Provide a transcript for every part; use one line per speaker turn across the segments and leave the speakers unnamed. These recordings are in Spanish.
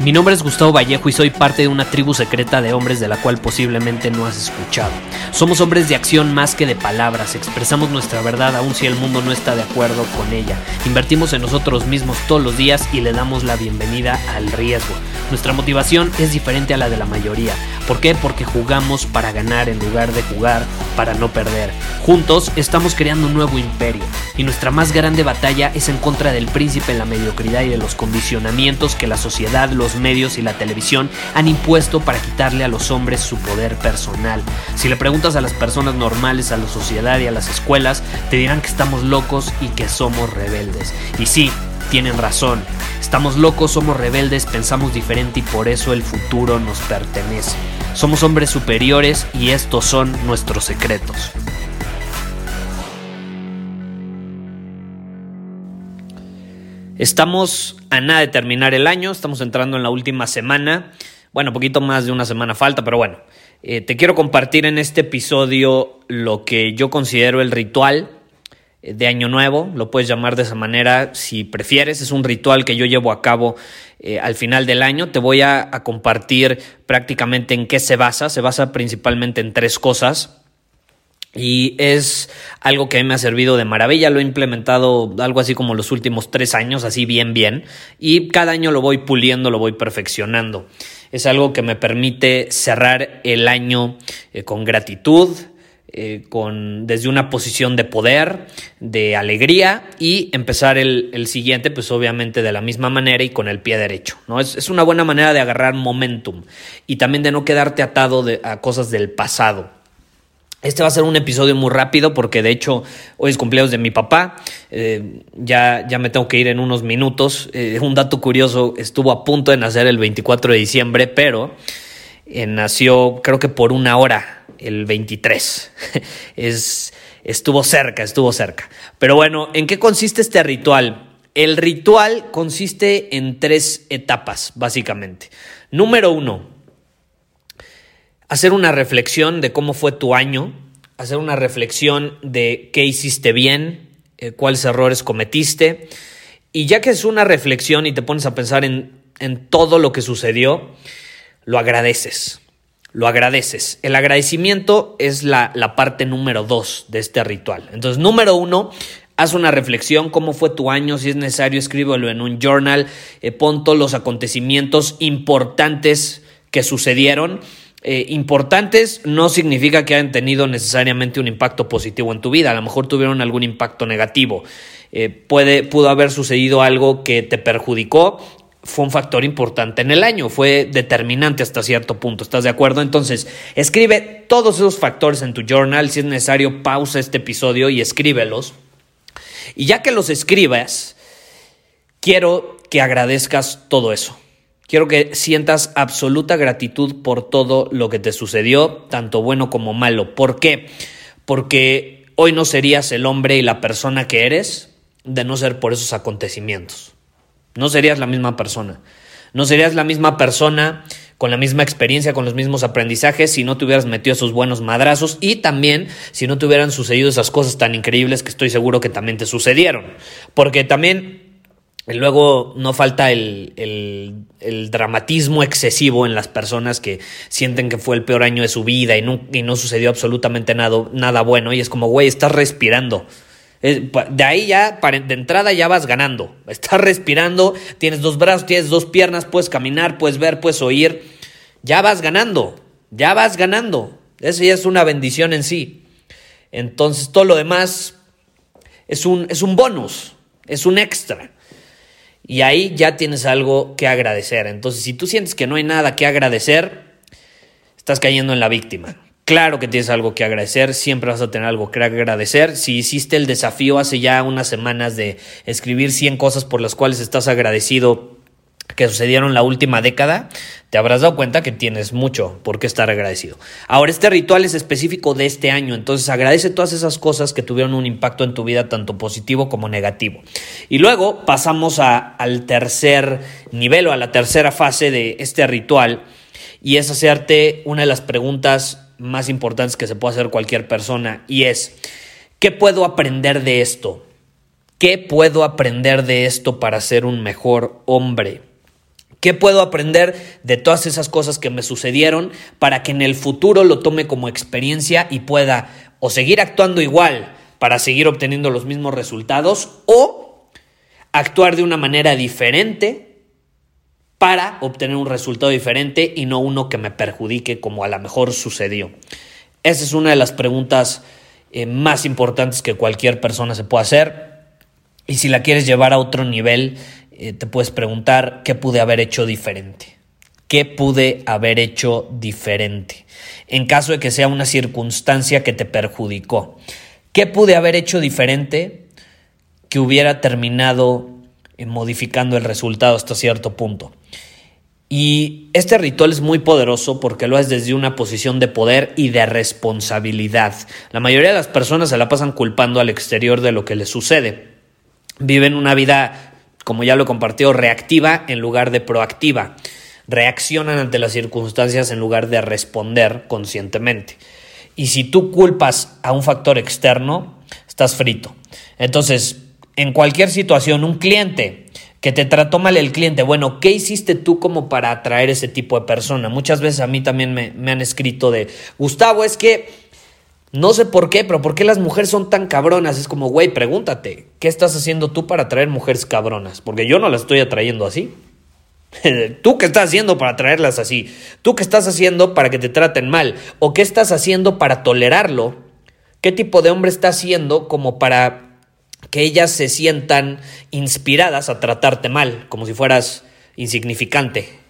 Mi nombre es Gustavo Vallejo y soy parte de una tribu secreta de hombres de la cual posiblemente no has escuchado. Somos hombres de acción más que de palabras, expresamos nuestra verdad aun si el mundo no está de acuerdo con ella. Invertimos en nosotros mismos todos los días y le damos la bienvenida al riesgo. Nuestra motivación es diferente a la de la mayoría. ¿Por qué? Porque jugamos para ganar en lugar de jugar para no perder. Juntos estamos creando un nuevo imperio y nuestra más grande batalla es en contra del príncipe, la mediocridad y de los condicionamientos que la sociedad, los medios y la televisión han impuesto para quitarle a los hombres su poder personal. Si le preguntas a las personas normales, a la sociedad y a las escuelas, te dirán que estamos locos y que somos rebeldes. Y sí, tienen razón. Estamos locos, somos rebeldes, pensamos diferente y por eso el futuro nos pertenece. Somos hombres superiores y estos son nuestros secretos. Estamos a nada de terminar el año, estamos entrando en la última semana. Bueno, poquito más de una semana falta, pero bueno. Eh, te quiero compartir en este episodio lo que yo considero el ritual de Año Nuevo, lo puedes llamar de esa manera si prefieres, es un ritual que yo llevo a cabo eh, al final del año. Te voy a, compartir prácticamente en qué se basa, se basa principalmente en tres cosas. Y es algo que me ha servido de maravilla, lo he implementado algo así como los últimos tres años, así bien, bien, y cada año lo voy puliendo, lo voy perfeccionando. Es algo que me permite cerrar el año eh, con gratitud, eh, con, desde una posición de poder, de alegría y empezar el, el, siguiente, pues obviamente de la misma manera y con el pie derecho. ¿no? Es, es una buena manera de agarrar momentum y también de no quedarte atado de, a cosas del pasado. Este va a ser un episodio muy rápido porque de hecho hoy es cumpleaños de mi papá, eh, ya, ya me tengo que ir en unos minutos. Eh, un dato curioso, estuvo a punto de nacer el 24 de diciembre, pero eh, nació creo que por una hora, el 23. es, estuvo cerca, estuvo cerca. Pero bueno, ¿en qué consiste este ritual? El ritual consiste en tres etapas, básicamente. Número uno, hacer una reflexión de cómo fue tu año, hacer una reflexión de qué hiciste bien, eh, cuáles errores cometiste. Y ya que es una reflexión y te pones a pensar en, en todo lo que sucedió, lo agradeces. Lo agradeces. El agradecimiento es la, la parte número dos de este ritual. Entonces, número uno, haz una reflexión, cómo fue tu año, si es necesario, escríbelo en un journal, eh, pon todos los acontecimientos importantes que sucedieron eh, importantes no significa que hayan tenido necesariamente un impacto positivo en tu vida, a lo mejor tuvieron algún impacto negativo. Eh, puede, pudo haber sucedido algo que te perjudicó, fue un factor importante en el año, fue determinante hasta cierto punto, ¿estás de acuerdo? Entonces, escribe todos esos factores en tu journal, si es necesario, pausa este episodio y escríbelos. Y ya que los escribas, quiero que agradezcas todo eso. Quiero que sientas absoluta gratitud por todo lo que te sucedió, tanto bueno como malo. ¿Por qué? Porque hoy no serías el hombre y la persona que eres de no ser por esos acontecimientos. No serías la misma persona. No serías la misma persona con la misma experiencia, con los mismos aprendizajes, si no te hubieras metido esos buenos madrazos y también si no te hubieran sucedido esas cosas tan increíbles que estoy seguro que también te sucedieron. Porque también Luego no falta el, el, el, dramatismo excesivo en las personas que sienten que fue el peor año de su vida y no, y no sucedió absolutamente nada, nada bueno. Y es como, güey, estás respirando. De ahí ya, de entrada ya vas ganando. Estás respirando, tienes dos brazos, tienes dos piernas, puedes caminar, puedes ver, puedes oír. Ya vas ganando, ya vas ganando. Eso ya es una bendición en sí. Entonces todo lo demás es un, es un bonus, es un extra. Y ahí ya tienes algo que agradecer. Entonces, si tú sientes que no hay nada que agradecer, estás cayendo en la víctima. Claro que tienes algo que agradecer, siempre vas a tener algo que agradecer. Si hiciste el desafío hace ya unas semanas de escribir 100 cosas por las cuales estás agradecido que sucedieron la última década, te habrás dado cuenta que tienes mucho por qué estar agradecido. Ahora, este ritual es específico de este año, entonces agradece todas esas cosas que tuvieron un impacto en tu vida, tanto positivo como negativo. Y luego pasamos al tercer nivel o a la tercera fase de este ritual, y es hacerte una de las preguntas más importantes que se puede hacer cualquier persona, y es, ¿qué puedo aprender de esto? ¿Qué puedo aprender de esto para ser un mejor hombre? ¿Qué puedo aprender de todas esas cosas que me sucedieron para que en el futuro lo tome como experiencia y pueda o seguir actuando igual para seguir obteniendo los mismos resultados o actuar de una manera diferente para obtener un resultado diferente y no uno que me perjudique como a lo mejor sucedió? Esa es una de las preguntas eh, más importantes que cualquier persona se puede hacer. Y si la quieres llevar a otro nivel, eh, te puedes preguntar qué pude haber hecho diferente. ¿Qué pude haber hecho diferente? En caso de que sea una circunstancia que te perjudicó. ¿Qué pude haber hecho diferente que hubiera terminado modificando el resultado hasta cierto punto? Y este ritual es muy poderoso porque lo haces desde una posición de poder y de responsabilidad. La mayoría de las personas se la pasan culpando al exterior de lo que les sucede. Viven una vida como ya lo compartió, reactiva en lugar de proactiva. Reaccionan ante las circunstancias en lugar de responder conscientemente. Y si tú culpas a un factor externo, estás frito. Entonces, en cualquier situación, un cliente que te trató mal el cliente, bueno, ¿qué hiciste tú como para atraer ese tipo de persona? Muchas veces a mí también me, me han escrito de, Gustavo, es que no sé por qué, pero ¿por qué las mujeres son tan cabronas? Es como, güey, pregúntate, ¿qué estás haciendo tú para atraer mujeres cabronas? Porque yo no las estoy atrayendo así. ¿Tú qué estás haciendo para atraerlas así? ¿Tú qué estás haciendo para que te traten mal? ¿O qué estás haciendo para tolerarlo? ¿Qué tipo de hombre estás haciendo como para que ellas se sientan inspiradas a tratarte mal, como si fueras insignificante?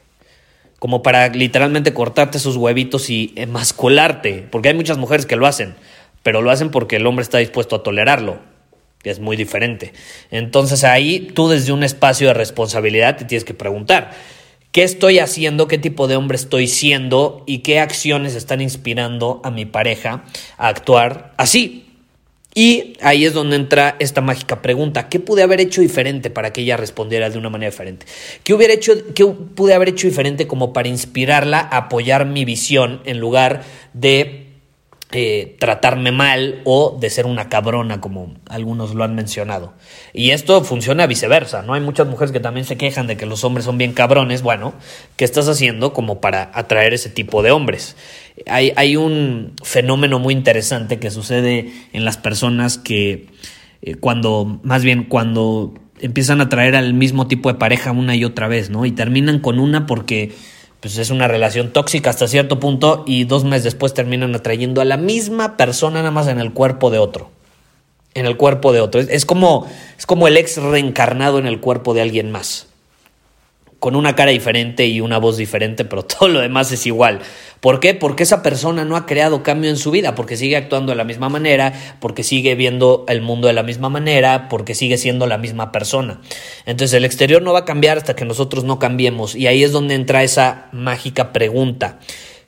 como para literalmente cortarte sus huevitos y emascularte, porque hay muchas mujeres que lo hacen, pero lo hacen porque el hombre está dispuesto a tolerarlo, es muy diferente. Entonces ahí tú desde un espacio de responsabilidad te tienes que preguntar, ¿qué estoy haciendo? ¿Qué tipo de hombre estoy siendo? ¿Y qué acciones están inspirando a mi pareja a actuar así? Y ahí es donde entra esta mágica pregunta, ¿qué pude haber hecho diferente para que ella respondiera de una manera diferente? ¿Qué, hubiera hecho, qué pude haber hecho diferente como para inspirarla a apoyar mi visión en lugar de eh, tratarme mal o de ser una cabrona, como algunos lo han mencionado. Y esto funciona viceversa, ¿no? Hay muchas mujeres que también se quejan de que los hombres son bien cabrones. Bueno, ¿qué estás haciendo como para atraer ese tipo de hombres? Hay, hay un fenómeno muy interesante que sucede en las personas que eh, cuando, más bien cuando empiezan a atraer al mismo tipo de pareja una y otra vez, ¿no? Y terminan con una porque pues es una relación tóxica hasta cierto punto y dos meses después terminan atrayendo a la misma persona nada más en el cuerpo de otro. En el cuerpo de otro. Es, como, es como el ex reencarnado en el cuerpo de alguien más con una cara diferente y una voz diferente, pero todo lo demás es igual. ¿Por qué? Porque esa persona no ha creado cambio en su vida, porque sigue actuando de la misma manera, porque sigue viendo el mundo de la misma manera, porque sigue siendo la misma persona. Entonces el exterior no va a cambiar hasta que nosotros no cambiemos y ahí es donde entra esa mágica pregunta.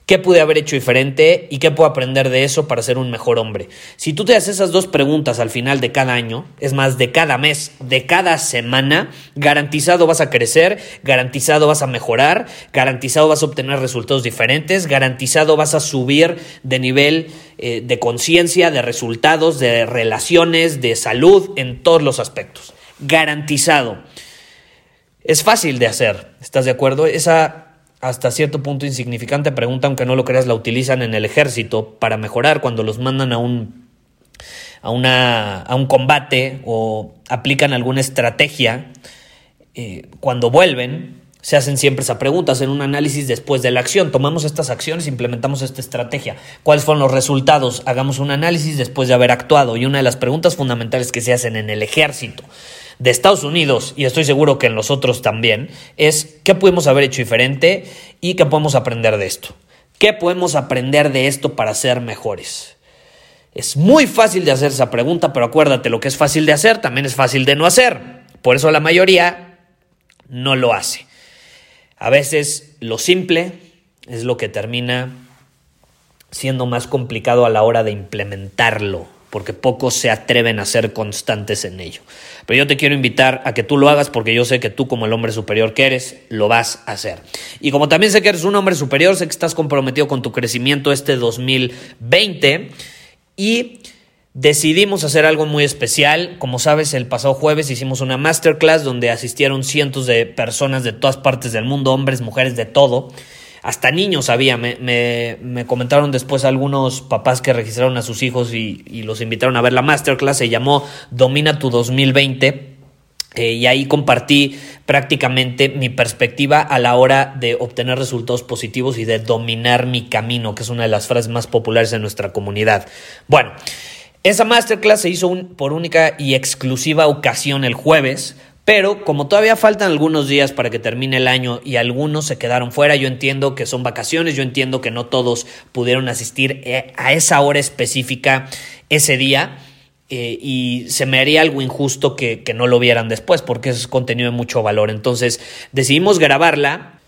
¿Qué pude haber hecho diferente y qué puedo aprender de eso para ser un mejor hombre? Si tú te haces esas dos preguntas al final de cada año, es más, de cada mes, de cada semana, garantizado vas a crecer, garantizado vas a mejorar, garantizado vas a obtener resultados diferentes, garantizado vas a subir de nivel eh, de conciencia, de resultados, de relaciones, de salud, en todos los aspectos. Garantizado. Es fácil de hacer, ¿estás de acuerdo? Esa hasta cierto punto insignificante pregunta, aunque no lo creas, la utilizan en el ejército para mejorar cuando los mandan a un, a una, a un combate o aplican alguna estrategia. Eh, cuando vuelven, se hacen siempre esa pregunta, hacen un análisis después de la acción. Tomamos estas acciones, implementamos esta estrategia. ¿Cuáles fueron los resultados? Hagamos un análisis después de haber actuado. Y una de las preguntas fundamentales que se hacen en el ejército de Estados Unidos, y estoy seguro que en los otros también, es qué podemos haber hecho diferente y qué podemos aprender de esto. ¿Qué podemos aprender de esto para ser mejores? Es muy fácil de hacer esa pregunta, pero acuérdate, lo que es fácil de hacer también es fácil de no hacer. Por eso la mayoría no lo hace. A veces lo simple es lo que termina siendo más complicado a la hora de implementarlo porque pocos se atreven a ser constantes en ello. Pero yo te quiero invitar a que tú lo hagas porque yo sé que tú como el hombre superior que eres, lo vas a hacer. Y como también sé que eres un hombre superior, sé que estás comprometido con tu crecimiento este 2020 y decidimos hacer algo muy especial. Como sabes, el pasado jueves hicimos una masterclass donde asistieron cientos de personas de todas partes del mundo, hombres, mujeres, de todo. Hasta niños había. Me, me, comentaron después algunos papás que registraron a sus hijos y, y los invitaron a ver la masterclass. Se llamó Domina tu 2020 eh, y ahí compartí prácticamente mi perspectiva a la hora de obtener resultados positivos y de dominar mi camino, que es una de las frases más populares en nuestra comunidad. Bueno, esa masterclass se hizo por única y exclusiva ocasión el jueves, pero como todavía faltan algunos días para que termine el año y algunos se quedaron fuera, yo entiendo que son vacaciones, yo entiendo que no todos pudieron asistir eh, a esa hora específica ese día. Eh, y se me haría algo injusto que, no lo vieran después porque es contenido de mucho valor. Entonces decidimos grabarla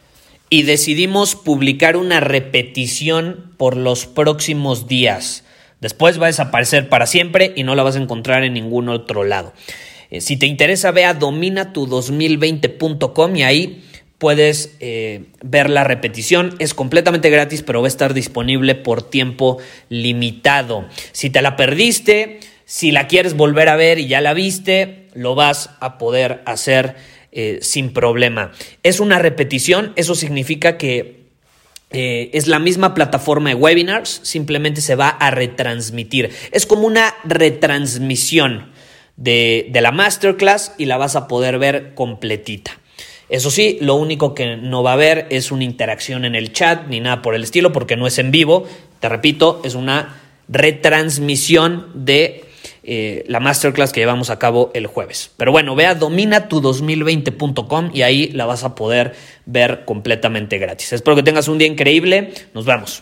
y decidimos publicar una repetición por los próximos días. Después va a desaparecer para siempre y no la vas a encontrar en ningún otro lado. Eh, si te interesa, ve a dominatu2020.com y ahí puedes eh, ver la repetición. Es completamente gratis, pero va a estar disponible por tiempo limitado. Si te la perdiste, si la quieres volver a ver y ya la viste, lo vas a poder hacer eh, sin problema. Es una repetición, eso significa que es la misma plataforma de webinars, simplemente se va a retransmitir. Es como una retransmisión de, la masterclass y la vas a poder ver completita. Eso sí, lo único que no va a haber es una interacción en el chat ni nada por el estilo porque no es en vivo. Te repito, es una retransmisión de eh, la masterclass que llevamos a cabo el jueves. Pero bueno, ve a dominatu2020.com y ahí la vas a poder ver completamente gratis. Espero que tengas un día increíble. Nos vemos.